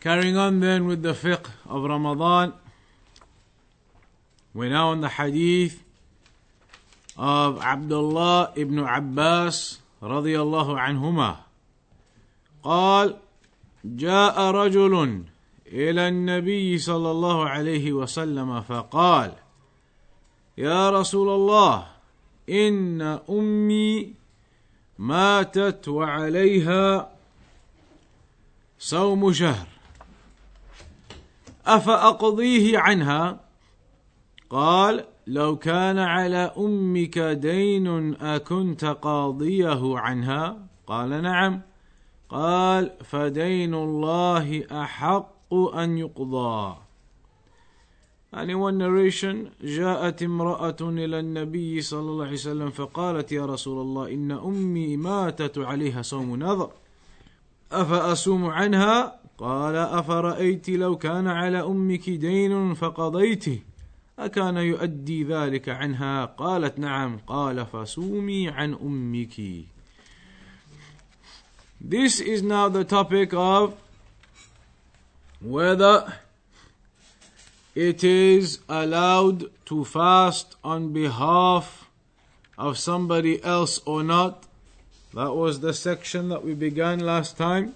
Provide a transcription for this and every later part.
Carrying on then with the fiqh of Ramadan, we're now on the hadith of Abdullah ibn Abbas رضي الله عنهما قال جاء رجل إلى النبي صلى الله عليه وسلم فقال يا رسول الله إن أمي ماتت وعليها صوم شهر. أفأقضيه عنها؟ قال لو كان على أمك دين أكنت قاضيه عنها؟ قال نعم. قال فدين الله أحق أن يقضى. يعني narration جاءت امرأة إلى النبي صلى الله عليه وسلم فقالت يا رسول الله إن أمي ماتت عليها صوم نظر أفأصوم عنها؟ قال أفرأيت لو كان على أمك دين فقضيته أكان يؤدي ذلك عنها قالت نعم قال فصومي عن أمك This is now the topic of whether it is allowed to fast on behalf of somebody else or not. That was the section that we began last time.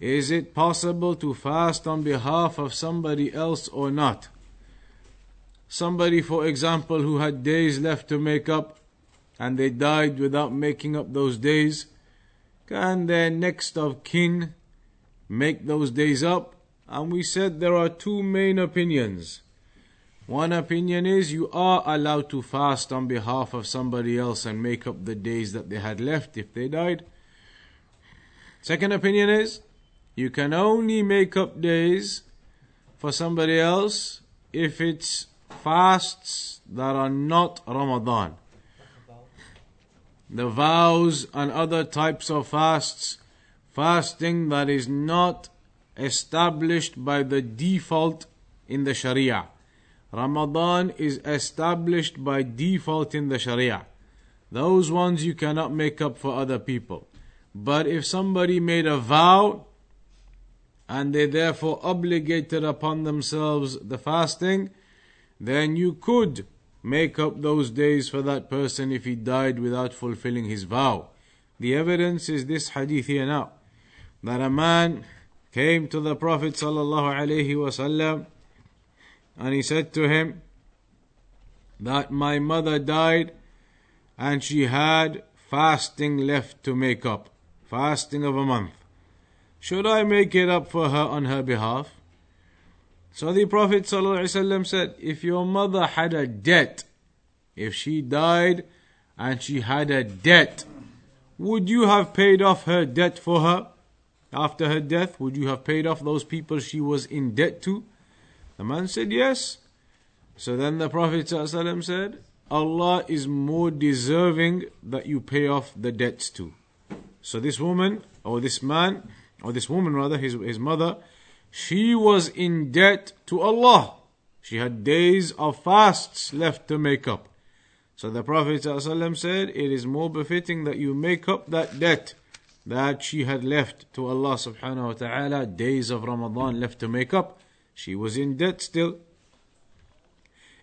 Is it possible to fast on behalf of somebody else or not? Somebody, for example, who had days left to make up and they died without making up those days, can their next of kin make those days up? And we said there are two main opinions. One opinion is you are allowed to fast on behalf of somebody else and make up the days that they had left if they died. Second opinion is you can only make up days for somebody else if it's fasts that are not Ramadan. The vows and other types of fasts, fasting that is not established by the default in the Sharia. Ramadan is established by default in the Sharia. Those ones you cannot make up for other people. But if somebody made a vow and they therefore obligated upon themselves the fasting, then you could make up those days for that person if he died without fulfilling his vow. The evidence is this hadith here now that a man came to the Prophet and he said to him that my mother died and she had fasting left to make up, fasting of a month. Should I make it up for her on her behalf? So the Prophet ﷺ said, If your mother had a debt, if she died and she had a debt, would you have paid off her debt for her? After her death, would you have paid off those people she was in debt to? The man said, Yes. So then the Prophet ﷺ said, Allah is more deserving that you pay off the debts to. So this woman, or this man, or this woman rather, his, his mother, she was in debt to Allah. She had days of fasts left to make up. So the Prophet ﷺ said, It is more befitting that you make up that debt that she had left to Allah subhanahu wa ta'ala, days of Ramadan left to make up. She was in debt still.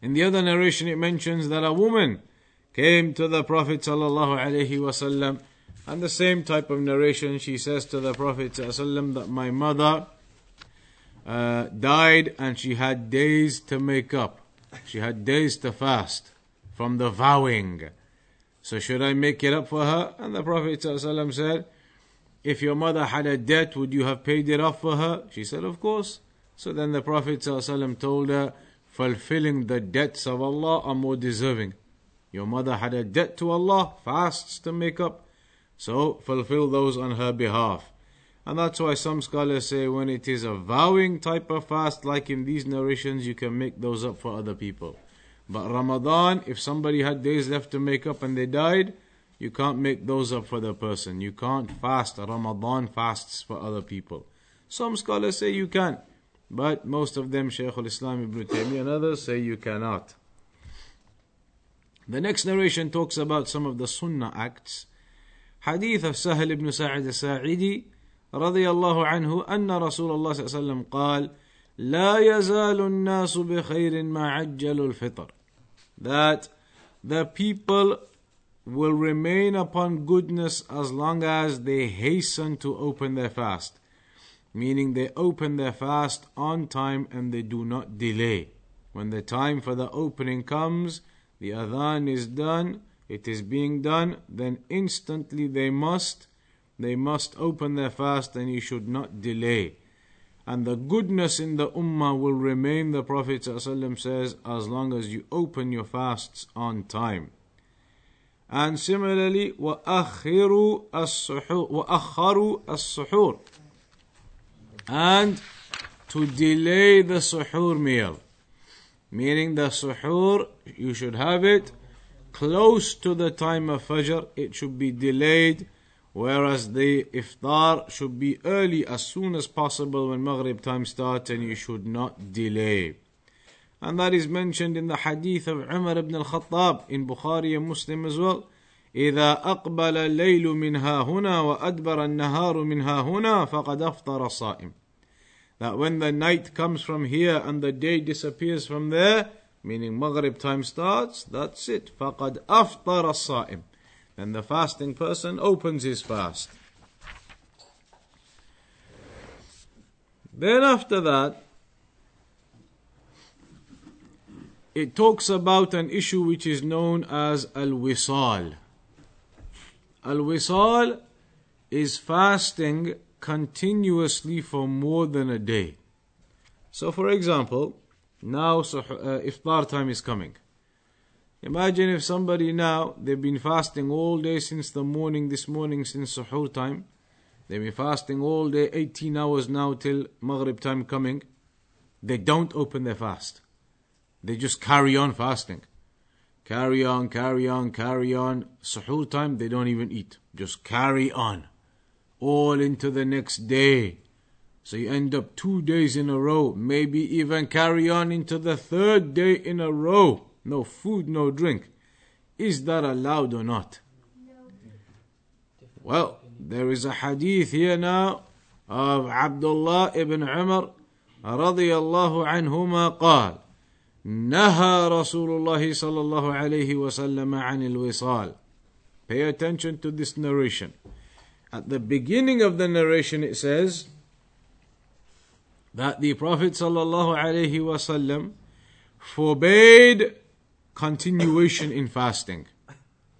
In the other narration, it mentions that a woman came to the Prophet sallallahu and the same type of narration, she says to the Prophet ﷺ that my mother uh, died and she had days to make up. She had days to fast from the vowing. So should I make it up for her? And the Prophet ﷺ said, if your mother had a debt, would you have paid it off for her? She said, of course. So then the Prophet ﷺ told her, fulfilling the debts of Allah are more deserving. Your mother had a debt to Allah, fasts to make up. So fulfill those on her behalf. And that's why some scholars say when it is a vowing type of fast, like in these narrations, you can make those up for other people. But Ramadan, if somebody had days left to make up and they died, you can't make those up for the person. You can't fast Ramadan fasts for other people. Some scholars say you can, but most of them, Shaykh al-Islam Ibn Taymiyyah and others, say you cannot. The next narration talks about some of the Sunnah acts. Hadith of Sahel ibn Sa'id al-Sa'idi رضي الله عنه أن رسول الله صلى الله عليه وسلم قال لا يزال الناس بخير ما عجلوا الفطر that the people will remain upon goodness as long as they hasten to open their fast meaning they open their fast on time and they do not delay when the time for the opening comes the adhan is done it is being done then instantly they must they must open their fast and you should not delay. And the goodness in the ummah will remain, the Prophet ﷺ says, as long as you open your fasts on time. And similarly, وَأَخِّرُوا السُّحُورِ وَأَخَّرُوا السُّحُورِ And to delay the suhoor meal. Meaning the suhoor, you should have it close to the time of Fajr. It should be delayed Whereas the iftar should be early as soon as possible when Maghrib time starts and you should not delay. And that is mentioned in the hadith of Umar ibn al-Khattab in Bukhari and Muslim as well. إذا أقبل الليل منها هنا وأدبر النهار منها هنا فقد أفطر الصائم. That when the night comes from here and the day disappears from there, meaning Maghrib time starts, that's it. فقد أفطر الصائم and the fasting person opens his fast. Then after that, it talks about an issue which is known as al-wisal. Al-wisal is fasting continuously for more than a day. So for example, now uh, iftar time is coming. Imagine if somebody now, they've been fasting all day since the morning, this morning, since suhoor time. They've been fasting all day, 18 hours now till Maghrib time coming. They don't open their fast. They just carry on fasting. Carry on, carry on, carry on. Suhoor time, they don't even eat. Just carry on. All into the next day. So you end up two days in a row, maybe even carry on into the third day in a row no food, no drink. Is that allowed or not? Well, there is a hadith here now of Abdullah ibn Umar رضي الله عنهما قال نهى رسول الله صلى الله عليه وسلم عن الوصال Pay attention to this narration. At the beginning of the narration it says that the Prophet صلى الله عليه وسلم forbade continuation in fasting.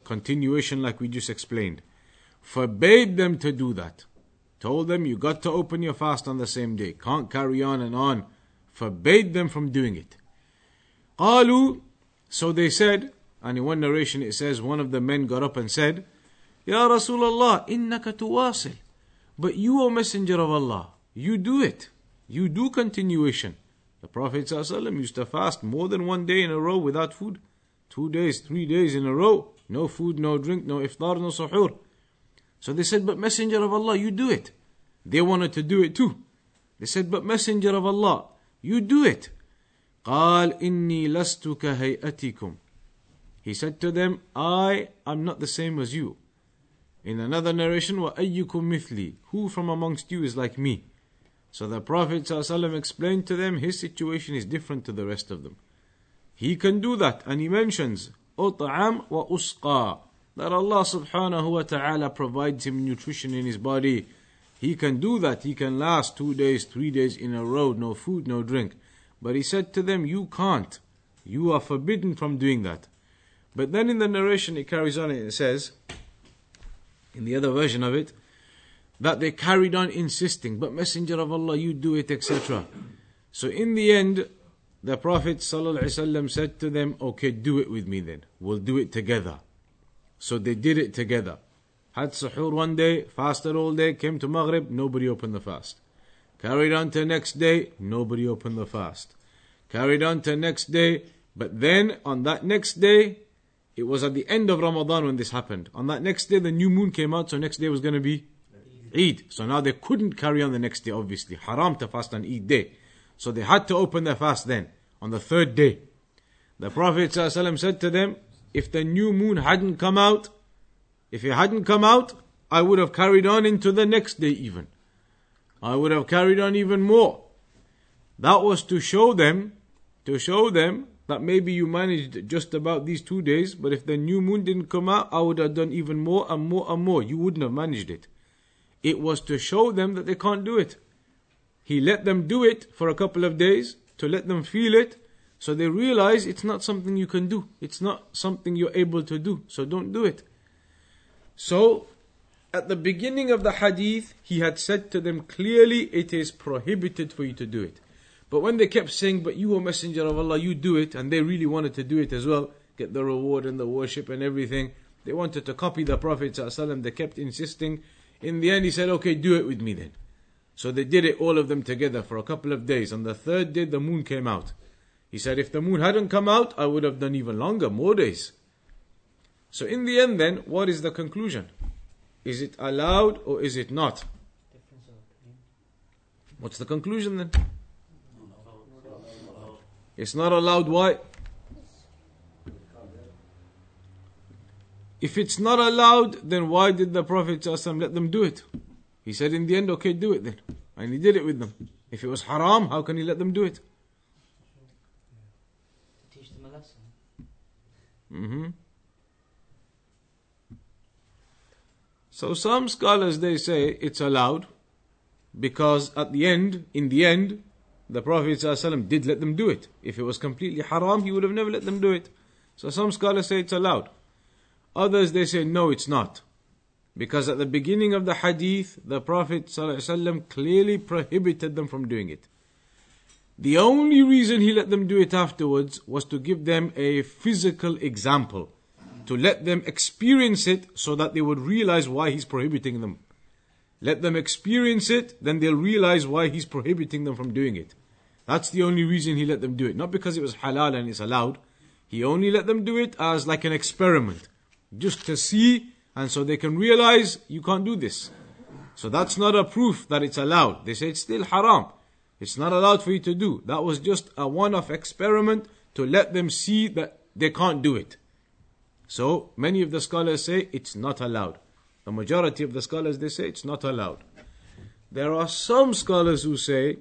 Continuation, like we just explained. Forbade them to do that. Told them you got to open your fast on the same day. Can't carry on and on. Forbade them from doing it. قالوا So they said, and in one narration it says, one of the men got up and said, Ya Rasulullah, innaka tuwasil. But you, O Messenger of Allah, you do it. You do continuation. The Prophet ﷺ used to fast more than one day in a row without food. Two days, three days in a row. No food, no drink, no iftar, no suhoor. So they said, But Messenger of Allah, you do it. They wanted to do it too. They said, But Messenger of Allah, you do it. قال إني لست كهيئتكم. He said to them, I am not the same as you. In another narration, وَأَيُّكُمْ مِثْلِي Who from amongst you is like me? So the Prophet ﷺ explained to them his situation is different to the rest of them. He can do that, and he mentions أطعم وأسقى that Allah subhanahu wa ta'ala provides him nutrition in his body. He can do that. He can last two days, three days in a row, no food, no drink. But he said to them, You can't. You are forbidden from doing that. But then in the narration, it carries on and it says, in the other version of it, that they carried on insisting, but Messenger of Allah, you do it, etc. So in the end, the Prophet said to them, Okay, do it with me then. We'll do it together. So they did it together. had suhoor one day, fasted all day, came to Maghrib, nobody opened the fast. Carried on to next day, nobody opened the fast. Carried on to next day, but then on that next day, it was at the end of Ramadan when this happened. On that next day, the new moon came out, so next day was going to be Eid. So now they couldn't carry on the next day, obviously. Haram to fast on Eid day. So they had to open their fast then, on the third day. The Prophet ﷺ said to them, if the new moon hadn't come out, if it hadn't come out, I would have carried on into the next day even. I would have carried on even more. That was to show them, to show them that maybe you managed just about these two days, but if the new moon didn't come out, I would have done even more and more and more. You wouldn't have managed it. It was to show them that they can't do it. He let them do it for a couple of days to let them feel it so they realize it's not something you can do. It's not something you're able to do. So don't do it. So at the beginning of the hadith, he had said to them clearly, it is prohibited for you to do it. But when they kept saying, but you are messenger of Allah, you do it, and they really wanted to do it as well, get the reward and the worship and everything, they wanted to copy the Prophet ﷺ, they kept insisting. In the end, he said, okay, do it with me then. So they did it, all of them together, for a couple of days. On the third day, the moon came out. He said, if the moon hadn't come out, I would have done even longer, more days. So in the end then, what is the conclusion? Is it allowed or is it not? What's the conclusion then? It's not allowed. Why? If it's not allowed, then why did the Prophet ﷺ let them do it? He said in the end, okay, do it then. And he did it with them. If it was haram, how can he let them do it? To teach them a lesson. hmm So some scholars they say it's allowed because at the end, in the end, the Prophet ﷺ did let them do it. If it was completely haram, he would have never let them do it. So some scholars say it's allowed. Others they say no, it's not. Because at the beginning of the hadith, the Prophet ﷺ clearly prohibited them from doing it. The only reason he let them do it afterwards was to give them a physical example, to let them experience it so that they would realize why he's prohibiting them. Let them experience it, then they'll realize why he's prohibiting them from doing it. That's the only reason he let them do it. Not because it was halal and it's allowed. He only let them do it as like an experiment. Just to see, and so they can realize you can't do this. So that's not a proof that it's allowed. They say it's still haram. It's not allowed for you to do. That was just a one off experiment to let them see that they can't do it. So many of the scholars say it's not allowed. The majority of the scholars they say it's not allowed. There are some scholars who say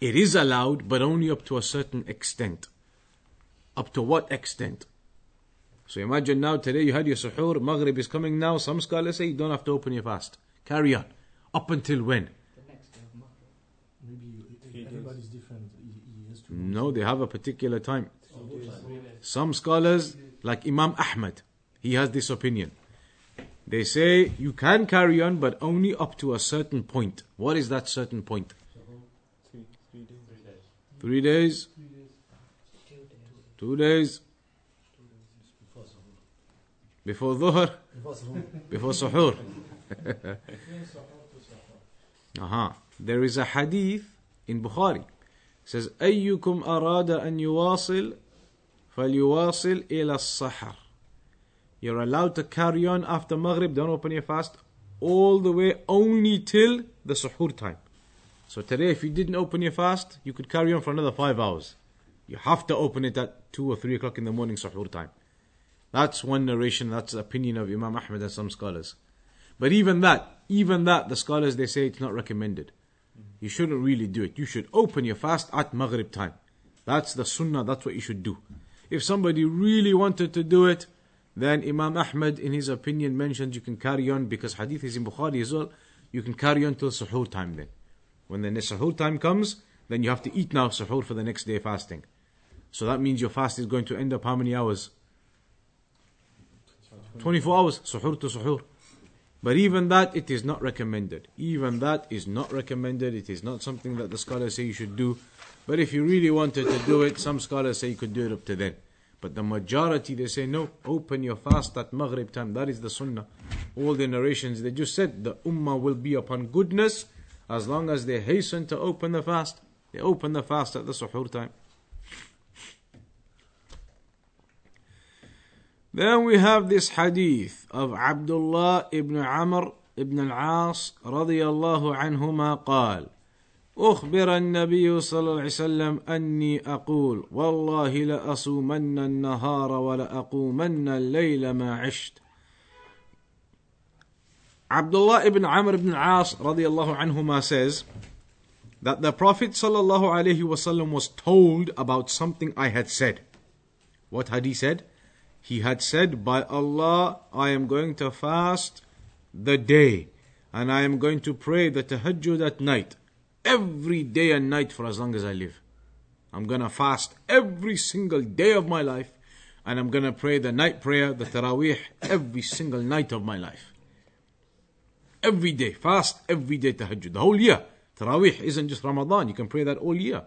it is allowed, but only up to a certain extent. Up to what extent? So imagine now today you had your suhoor, Maghrib is coming now. Some scholars say you don't have to open your fast. Carry on. Up until when? The next day of Maghrib. Maybe everybody's different. He, he has to. No, they have a particular time. Some scholars, like Imam Ahmad, he has this opinion. They say you can carry on, but only up to a certain point. What is that certain point? Three, three days. Three days? Two days Two days? Before dhuhr? Before suhoor? uh-huh. There is a hadith in Bukhari. It says, أيكم أراد أن يواصل فليواصل إلى السحر. You're allowed to carry on after Maghrib, don't open your fast, all the way only till the suhoor time. So today, if you didn't open your fast, you could carry on for another five hours. You have to open it at 2 or 3 o'clock in the morning, suhoor time. That's one narration, that's the opinion of Imam Ahmad and some scholars. But even that, even that, the scholars they say it's not recommended. You shouldn't really do it. You should open your fast at Maghrib time. That's the sunnah, that's what you should do. If somebody really wanted to do it, then Imam Ahmad, in his opinion, mentions you can carry on because hadith is in Bukhari as well. You can carry on till suhoor time then. When the suhoor time comes, then you have to eat now suhoor for the next day fasting. So that means your fast is going to end up how many hours? 24 hours, suhoor to suhoor. But even that, it is not recommended. Even that is not recommended. It is not something that the scholars say you should do. But if you really wanted to do it, some scholars say you could do it up to then. But the majority, they say no, open your fast at Maghrib time. That is the sunnah. all the narrations, they just said the ummah will be upon goodness as long as they hasten to open the fast. They open the fast at the suhoor time. Then we have this hadith of Abdullah ibn Amr ibn al-As radiyallahu anhuma قال أخبر النبي صلى الله عليه وسلم أني أقول والله لأصومن النهار ولأقومن الليل ما عشت Abdullah ibn Amr ibn al-As radiyallahu anhuma says that the Prophet sallallahu alaihi wasallam was told about something I had said. What had he said? He had said, By Allah, I am going to fast the day and I am going to pray the tahajjud at night every day and night for as long as I live. I'm going to fast every single day of my life and I'm going to pray the night prayer, the taraweeh, every single night of my life. Every day, fast every day tahajjud, the whole year. Taraweeh isn't just Ramadan, you can pray that all year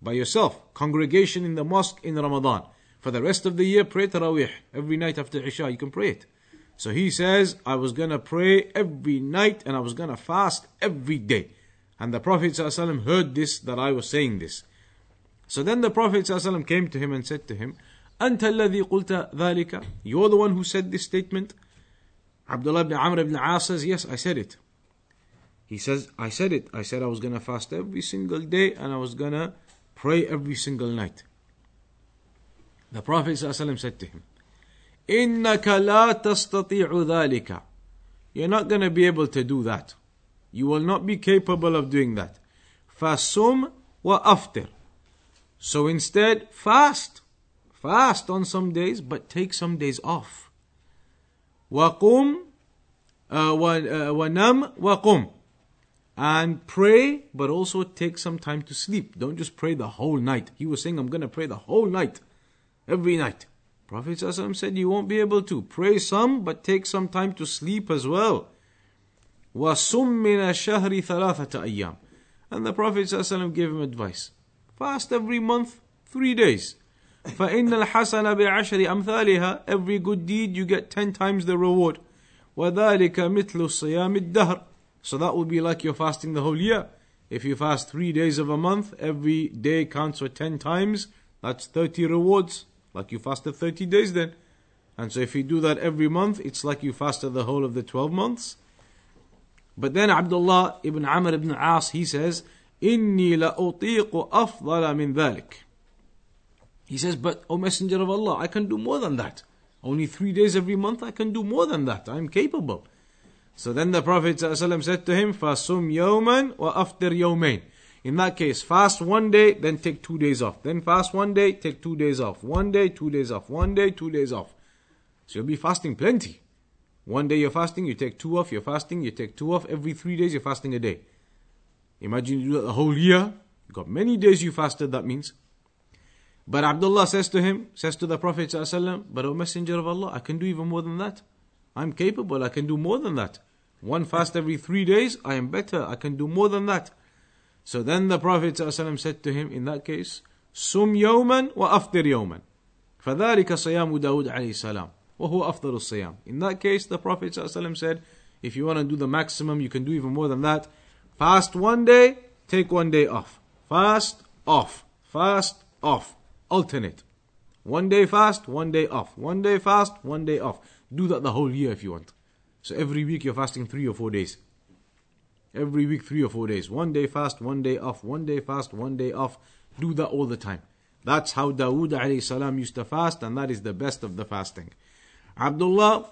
by yourself. Congregation in the mosque in Ramadan. For the rest of the year, pray Taraweeh every night after Isha, you can pray it. So he says, I was going to pray every night and I was going to fast every day. And the Prophet ﷺ heard this, that I was saying this. So then the Prophet ﷺ came to him and said to him, أنت الذي قلت ذلك? You're the one who said this statement? Abdullah ibn Amr ibn As says, Yes, I said it. He says, I said it. I said I was going to fast every single day and I was going to pray every single night. The Prophet ﷺ said to him, إنك لا تستطيع ذلك. You're not going to be able to do that. You will not be capable of doing that. فَصُمْ وَأَفْتِرْ So instead, fast. Fast on some days, but take some days off. وَقُمْ وَنَمْ وَقُمْ and pray, but also take some time to sleep. Don't just pray the whole night. He was saying, I'm going to pray the whole night, every night. Prophet ﷺ said, You won't be able to. Pray some, but take some time to sleep as well. وَصُمْ مِنَ الشَّهْرِ ثَلَاثَةَ أَيَّامٍ And the Prophet ﷺ gave him advice. Fast every month, three days. فَإِنَّ الْحَسَنَ بِعَشْرِ أَمْثَالِهَا Every good deed you get ten times the reward. وَذَلِكَ مِثْلُ الصِّيَامِ الدَّهْرِ So that will be like you're fasting the whole year. If you fast three days of a month, every day counts for ten times. That's 30 rewards. Like you fasted 30 days then. And so if you do that every month, it's like you fasted the whole of the 12 months. But then Abdullah ibn Amr ibn As, he says, إِنِّي لَأُطِيقُ أَفْضَلَ مِنْ ذَلِكَ He says, but O Messenger of Allah, I can do more than that. Only three days every month, I can do more than that. I'm capable. So then the Prophet ﷺ said to him, فَصُمْ يَوْمًا وَأَفْتِرْ يَوْمَيْنِ in that case, fast one day, then take two days off. Then fast one day, take two days off. One day, two days off. One day, two days off. So you'll be fasting plenty. One day you're fasting, you take two off, you're fasting, you take two off. Every three days you're fasting a day. Imagine you do that the whole year. You got many days you fasted, that means. But Abdullah says to him, says to the Prophet But O Messenger of Allah, I can do even more than that. I'm capable, I can do more than that. One fast every three days, I am better, I can do more than that. So then the Prophet ﷺ said to him, in that case, Sum yawman wa aftir yawman. فذلك صيام داود عليه السلام. وهو أفضل الصيام. In that case, the Prophet ﷺ said, if you want to do the maximum, you can do even more than that. Fast one day, take one day off. Fast, off. Fast, off. Alternate. One day fast, one day off. One day fast, one day off. Do that the whole year if you want. So every week you're fasting three or four days. Every week, three or four days. One day fast, one day off. One day fast, one day off. Do that all the time. That's how Dawood salam used to fast, and that is the best of the fasting. Abdullah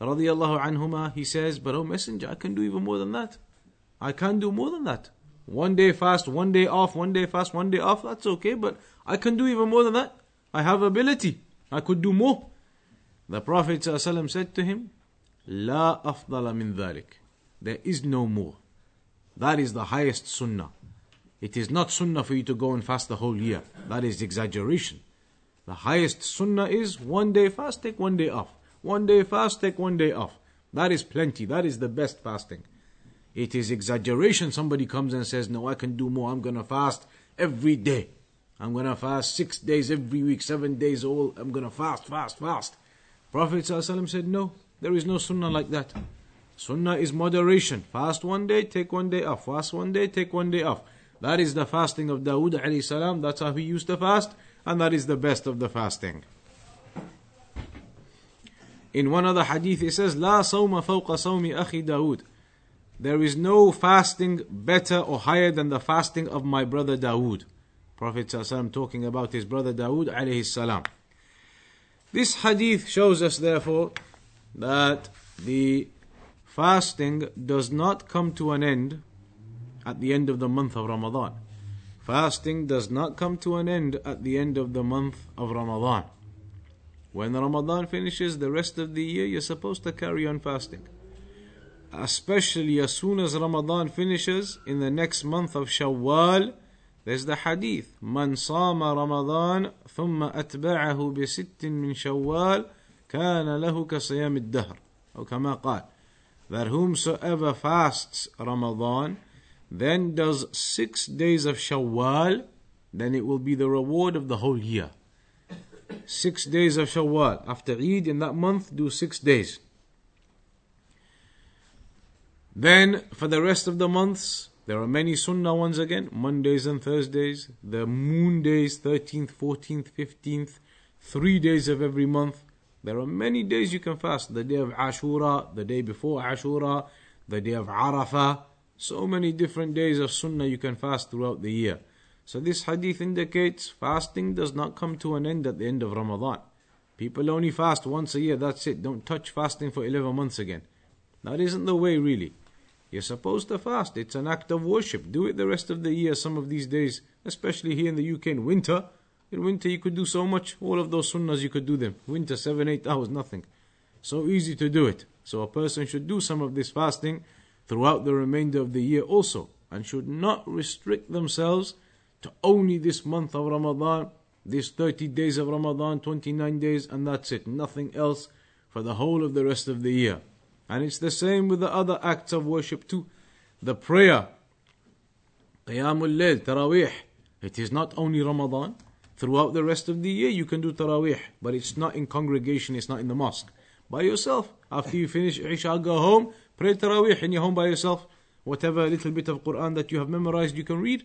radiallahu he says, But oh messenger, I can do even more than that. I can do more than that. One day fast, one day off, one day fast, one day off, that's okay, but I can do even more than that. I have ability. I could do more. The Prophet said to him, La afdala min dhalik. There is no more. That is the highest sunnah. It is not sunnah for you to go and fast the whole year. That is exaggeration. The highest sunnah is one day fast, take one day off. One day fast, take one day off. That is plenty. That is the best fasting. It is exaggeration. Somebody comes and says, No, I can do more. I'm going to fast every day. I'm going to fast six days every week, seven days all. I'm going to fast, fast, fast. Prophet ﷺ said, No. There is no sunnah like that. Sunnah is moderation. Fast one day, take one day off. Fast one day, take one day off. That is the fasting of Dawood alayhi salam. That's how he used to fast, and that is the best of the fasting. In one other hadith, it says, "لا صوم فوق صوم أخي داود." There is no fasting better or higher than the fasting of my brother Dawood. Prophet ﷺ talking about his brother Dawood alayhi salam. This hadith shows us therefore that the fasting does not come to an end at the end of the month of Ramadan. Fasting does not come to an end at the end of the month of Ramadan. When Ramadan finishes, the rest of the year you're supposed to carry on fasting. Especially as soon as Ramadan finishes, in the next month of Shawwal, there's the hadith من صام رمضان ثم أتبعه بست من شوال كان له كصيام الدهر أو كما قال that whomsoever fasts Ramadan then does six days of Shawwal then it will be the reward of the whole year. Six days of Shawwal. After Eid in that month do six days. Then for the rest of the months there are many Sunnah ones again, Mondays and Thursdays, the moon days, 13th, 14th, 15th, three days of every month. There are many days you can fast. The day of Ashura, the day before Ashura, the day of Arafah. So many different days of Sunnah you can fast throughout the year. So this hadith indicates fasting does not come to an end at the end of Ramadan. People only fast once a year, that's it. Don't touch fasting for 11 months again. That isn't the way really. You're supposed to fast. It's an act of worship. Do it the rest of the year, some of these days, especially here in the UK in winter. In winter, you could do so much. All of those sunnahs, you could do them. Winter, seven, eight hours, nothing. So easy to do it. So a person should do some of this fasting throughout the remainder of the year also, and should not restrict themselves to only this month of Ramadan, these 30 days of Ramadan, 29 days, and that's it. Nothing else for the whole of the rest of the year. And it's the same with the other acts of worship too. The prayer, Qiyamul Layl, Taraweeh. It is not only Ramadan. Throughout the rest of the year, you can do Taraweeh, but it's not in congregation, it's not in the mosque. By yourself. After you finish Isha, go home, pray Taraweeh in your home by yourself. Whatever little bit of Quran that you have memorized, you can read.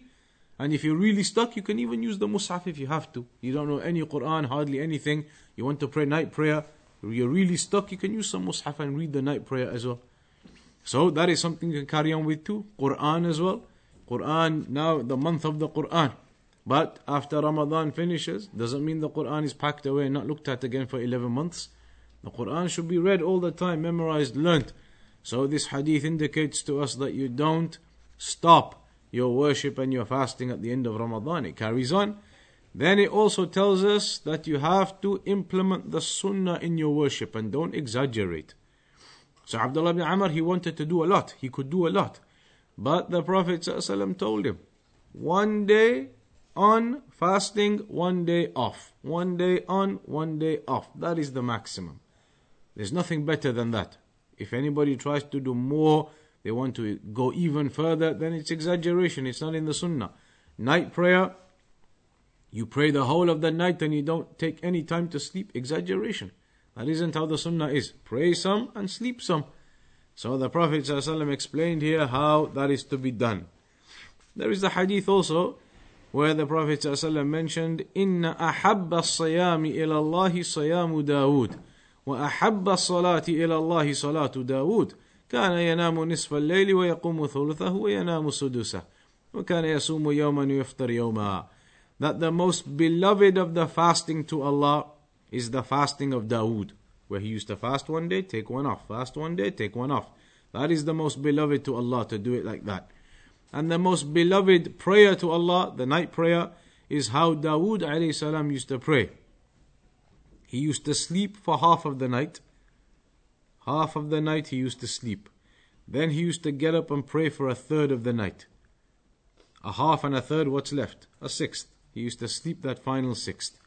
And if you're really stuck, you can even use the Mus'haf if you have to. You don't know any Quran, hardly anything. You want to pray night prayer, you're really stuck, you can use some mushaf and read the night prayer as well. So that is something you can carry on with too. Quran as well. Quran now the month of the Quran. But after Ramadan finishes, doesn't mean the Quran is packed away and not looked at again for 11 months. The Quran should be read all the time, memorized, learnt. So this hadith indicates to us that you don't stop your worship and your fasting at the end of Ramadan. It carries on. Then it also tells us that you have to implement the sunnah in your worship and don't exaggerate. So Abdullah ibn Amr, he wanted to do a lot. He could do a lot. But the Prophet told him, one day on fasting, one day off. One day on, one day off. That is the maximum. There's nothing better than that. If anybody tries to do more, they want to go even further, then it's exaggeration. It's not in the sunnah. Night prayer, you pray the whole of the night and you don't take any time to sleep. Exaggeration. That isn't how the sunnah is. Pray some and sleep some. So the Prophet ﷺ explained here how that is to be done. There is the hadith also where the Prophet ﷺ mentioned, إن أحب الصيام إلى الله صيام داود وأحب الصلاة إلى الله صلاة داود كان ينام نصف الليل ويقوم ثلثه وينام سدسه وكان يصوم يوما ويفطر يوما that the most beloved of the fasting to Allah is the fasting of Dawood, where he used to fast one day, take one off, fast one day, take one off. That is the most beloved to Allah to do it like that. And the most beloved prayer to Allah, the night prayer, is how Dawood salam used to pray. He used to sleep for half of the night. Half of the night he used to sleep. Then he used to get up and pray for a third of the night. A half and a third, what's left? A sixth. He used to sleep that final sixth.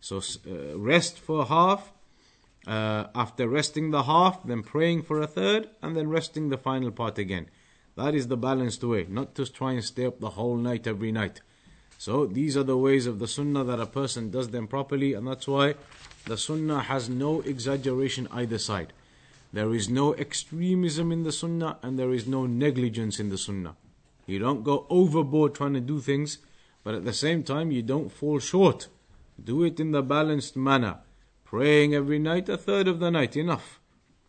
So uh, rest for half, uh, after resting the half, then praying for a third, and then resting the final part again. That is the balanced way, not to try and stay up the whole night every night. So these are the ways of the sunnah that a person does them properly, and that's why the sunnah has no exaggeration either side. There is no extremism in the sunnah and there is no negligence in the sunnah. You don't go overboard trying to do things, but at the same time, you don't fall short. Do it in the balanced manner. Praying every night, a third of the night, enough.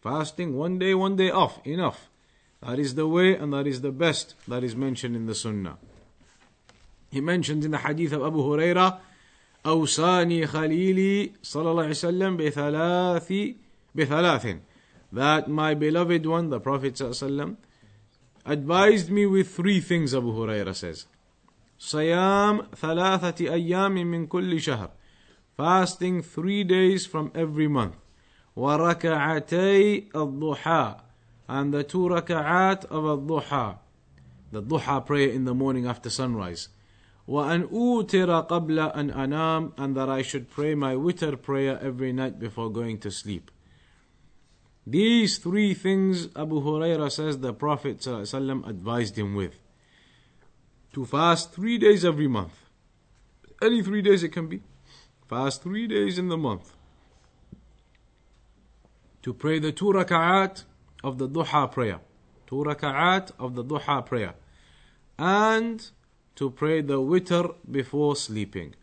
Fasting one day, one day off, enough. That is the way and that is the best that is mentioned in the Sunnah. He mentions in the hadith of Abu Huraira, أوصاني خليلي صلى الله عليه وسلم بثلاث بثلاث that my beloved one, the Prophet ﷺ, advised me with three things, Abu Huraira says. صيام ثلاثة أيام من كل شهر fasting three days from every month وركعتي الضحى and the two raka'at of الضحى the duha prayer in the morning after sunrise وأن أوتر قبل أن أنام and that I should pray my witr prayer every night before going to sleep these three things Abu Huraira says the Prophet ﷺ advised him with to fast three days every month. Any three days it can be. Fast three days in the month. To pray the two raka'at of the duha prayer. Two raka'at of the duha prayer. And to pray the witr before sleeping.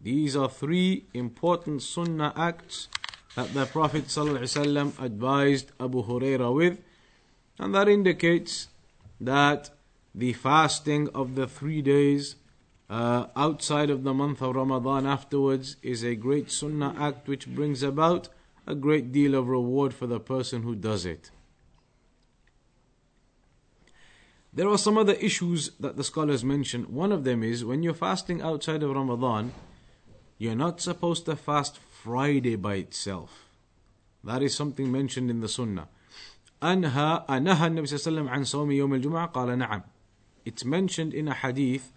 These are three important sunnah acts that the Prophet ﷺ advised Abu Huraira with. And that indicates that the fasting of the three days uh, outside of the month of Ramadan afterwards is a great sunnah act which brings about a great deal of reward for the person who does it. There are some other issues that the scholars mention. One of them is when you're fasting outside of Ramadan, you're not supposed to fast Friday by itself. That is something mentioned in the Sunnah. أنهى أنهى النبي صلى الله عليه وسلم عن صوم يوم الجمعة قال نعم it's mentioned in a hadith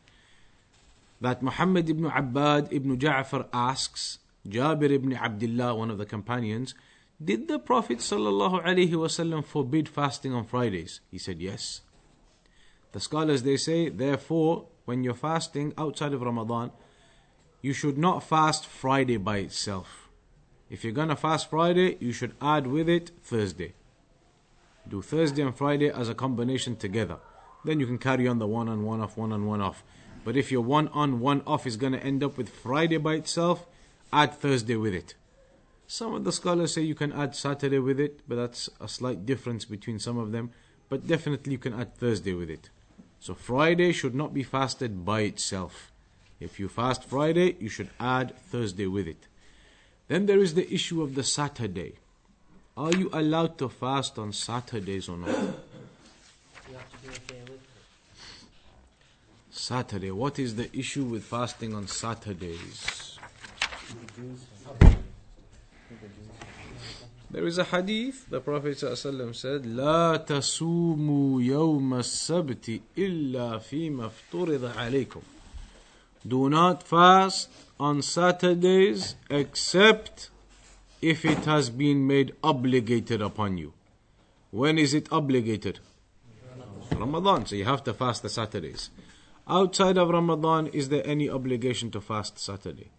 that Muhammad ibn Abbad ibn Ja'far asks Jabir ibn Abdullah, one of the companions, did the Prophet ﷺ forbid fasting on Fridays? He said yes. The scholars they say, therefore, when you're fasting outside of Ramadan, you should not fast Friday by itself. If you're gonna fast Friday, you should add with it Thursday. Do Thursday and Friday as a combination together then you can carry on the one on one off, one on one off. But if your one on one off is to end up with Friday by itself, add Thursday with it. Some of the scholars say you can add Saturday with it, but that's a slight difference between some of them. But definitely you can add Thursday with it. So Friday should not be fasted by itself. If you fast Friday, you should add Thursday with it. Then there is the issue of the Saturday. Are you allowed to fast on Saturdays or not? Saturday. What is the issue with fasting on Saturdays? There is a hadith, the Prophet ﷺ said, لا تصوموا يوم السبت إلا فيما افترض عليكم. Do not fast on Saturdays except if it has been made obligated upon you. When is it obligated? Ramadan. So you have to fast the Saturdays. Outside of Ramadan, is there any obligation to fast Saturday?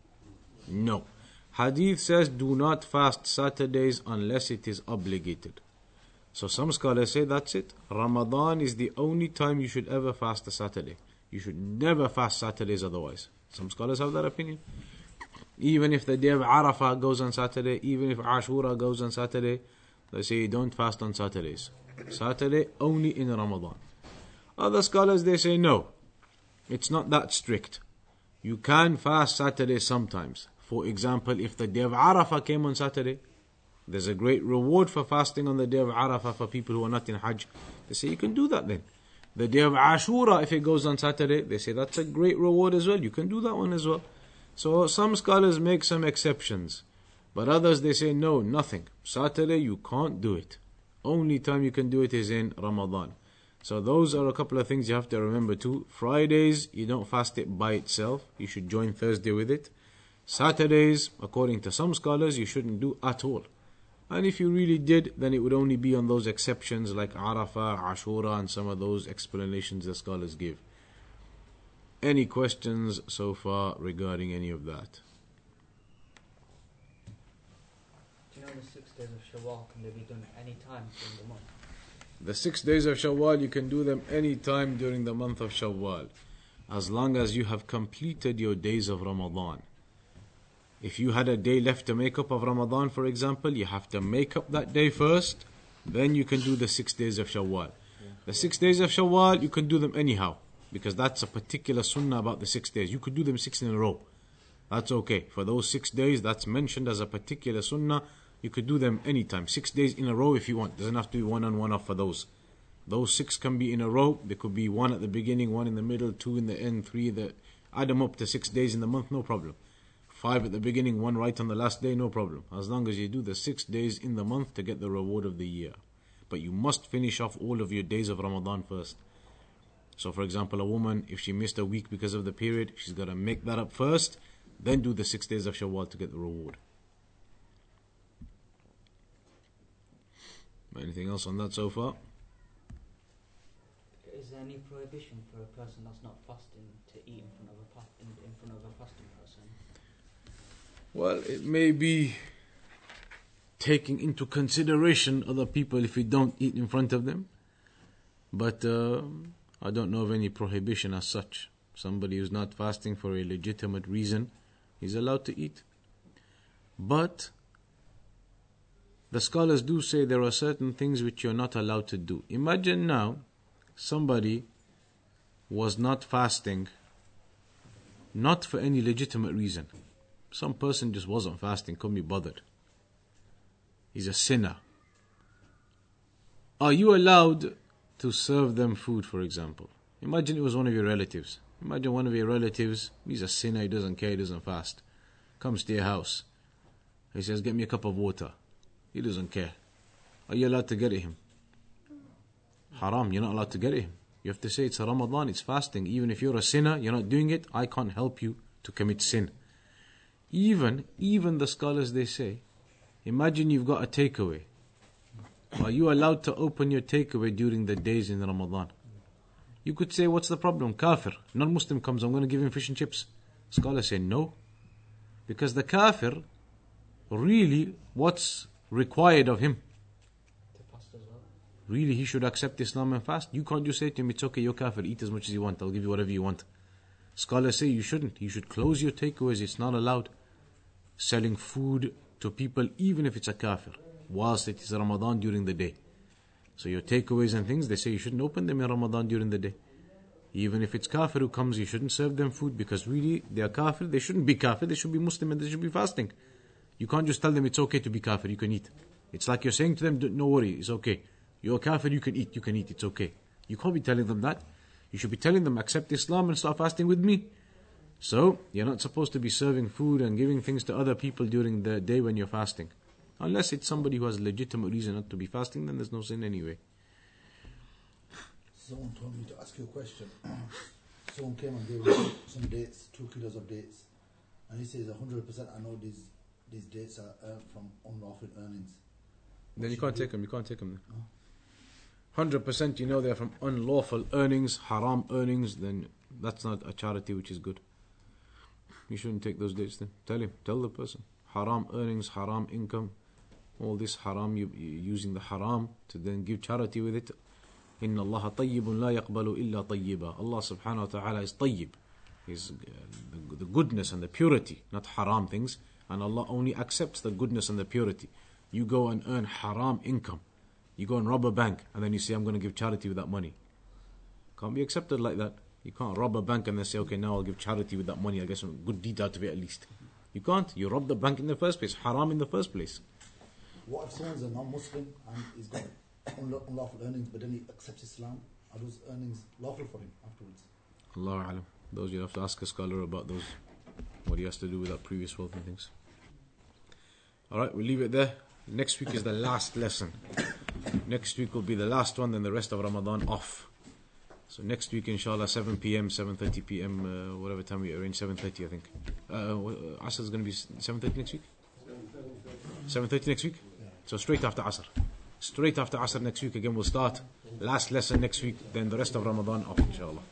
No. Hadith says do not fast Saturdays unless it is obligated. So some scholars say that's it. Ramadan is the only time you should ever fast a Saturday. You should never fast Saturdays otherwise. Some scholars have that opinion. Even if the day of Arafah goes on Saturday, even if Ashura goes on Saturday, they say don't fast on Saturdays. Saturday only in Ramadan. Other scholars they say no. It's not that strict. You can fast Saturday sometimes. For example, if the day of Arafah came on Saturday, there's a great reward for fasting on the day of Arafah for people who are not in Hajj. They say you can do that then. The day of Ashura, if it goes on Saturday, they say that's a great reward as well. You can do that one as well. So some scholars make some exceptions. But others they say no, nothing. Saturday you can't do it. Only time you can do it is in Ramadan. So those are a couple of things you have to remember too. Fridays, you don't fast it by itself. You should join Thursday with it. Saturdays, according to some scholars, you shouldn't do at all. And if you really did, then it would only be on those exceptions like Arafah, Ashura, and some of those explanations the scholars give. Any questions so far regarding any of that? Do you know the sixth days of Shawwal, can they be done any time during the month? The six days of Shawwal, you can do them any time during the month of Shawwal, as long as you have completed your days of Ramadan. If you had a day left to make up of Ramadan, for example, you have to make up that day first, then you can do the six days of Shawwal. The six days of Shawwal, you can do them anyhow, because that's a particular sunnah about the six days. You could do them six in a row. That's okay. For those six days, that's mentioned as a particular sunnah. You could do them anytime. Six days in a row if you want. Doesn't have to be one on one off for those. Those six can be in a row. There could be one at the beginning, one in the middle, two in the end, three. The add them up to six days in the month, no problem. Five at the beginning, one right on the last day, no problem. As long as you do the six days in the month to get the reward of the year. But you must finish off all of your days of Ramadan first. So, for example, a woman, if she missed a week because of the period, she's got to make that up first, then do the six days of Shawwal to get the reward. Anything else on that so far? Is there any prohibition for a person that's not fasting to eat in front of a fa- in, in front of a fasting person? Well, it may be taking into consideration other people if we don't eat in front of them, but uh, I don't know of any prohibition as such. Somebody who's not fasting for a legitimate reason is allowed to eat. But the scholars do say there are certain things which you're not allowed to do. Imagine now somebody was not fasting not for any legitimate reason. Some person just wasn't fasting, couldn't be bothered. He's a sinner. Are you allowed to serve them food, for example? Imagine it was one of your relatives. Imagine one of your relatives, he's a sinner, he doesn't care, he doesn't fast. Comes to your house. He says, Get me a cup of water. He doesn't care. Are you allowed to get him? Haram, you're not allowed to get him. You have to say it's Ramadan, it's fasting. Even if you're a sinner, you're not doing it, I can't help you to commit sin. Even, even the scholars they say, imagine you've got a takeaway. Are you allowed to open your takeaway during the days in Ramadan? You could say, what's the problem? Kafir, non-Muslim comes, I'm going to give him fish and chips. Scholars say no. Because the kafir, really, what's required of him? To fast as well? Really, he should accept Islam and fast. You can't just say to him, it's okay, you're kafir, eat as much as you want, I'll give you whatever you want. Scholars say you shouldn't. You should close your takeaways, it's not allowed. Selling food to people, even if it's a kafir, whilst it is Ramadan during the day. So your takeaways and things, they say you shouldn't open them in Ramadan during the day. Even if it's kafir who comes, you shouldn't serve them food because really they are kafir. They shouldn't be kafir. They should be Muslim and they should be fasting. You can't just tell them it's okay to be kafir. You can eat. It's like you're saying to them, "Don't- "No worry, it's okay. You're kafir. You can eat. You can eat. It's okay." You can't be telling them that. You should be telling them, "Accept Islam and start fasting with me." So you're not supposed to be serving food and giving things to other people during the day when you're fasting, unless it's somebody who has legitimate reason not to be fasting. Then there's no sin anyway. Someone told me to ask you a question. Someone came and gave me some dates, two kilos of dates, and he says 100% I know these these dates are earned from unlawful earnings. Then you can't do? take them. You can't take them. No. Hundred percent, you know they're from unlawful earnings, haram earnings. Then that's not a charity which is good. You shouldn't take those dates. Then tell him, tell the person, haram earnings, haram income, all this haram. You you using the haram to then give charity with it. إن الله طيب لا يقبل إلا طيبا. Allah subhanahu wa ta'ala is طيب. Is uh, the, the goodness and the purity, not haram things. And Allah only accepts the goodness and the purity. You go and earn haram income. you go and rob a bank and then you say, I'm going to give charity with that money. Can't be accepted like that. You can't rob a bank and then say, okay, now I'll give charity with that money. I'll get some good deed out of it at least. You can't. You robbed the bank in the first place. Haram in the first place. What if someone's a non-Muslim and he's got unlawful earnings, but then he accepts Islam? Are those earnings lawful for him afterwards? Allah alam. Those you have to ask a scholar about those. What he has to do with that previous wealth and things. Alright, we'll leave it there. Next week is the last lesson. Next week will be the last one, then the rest of Ramadan off. So next week, inshallah, 7 p.m., 7.30 p.m., uh, whatever time we arrange, 7.30 I think. Uh, uh, Asr is going to be 7.30 next week? 7.30 next week? So straight after Asr. Straight after Asr next week, again we'll start. Last lesson next week, then the rest of Ramadan off, inshallah.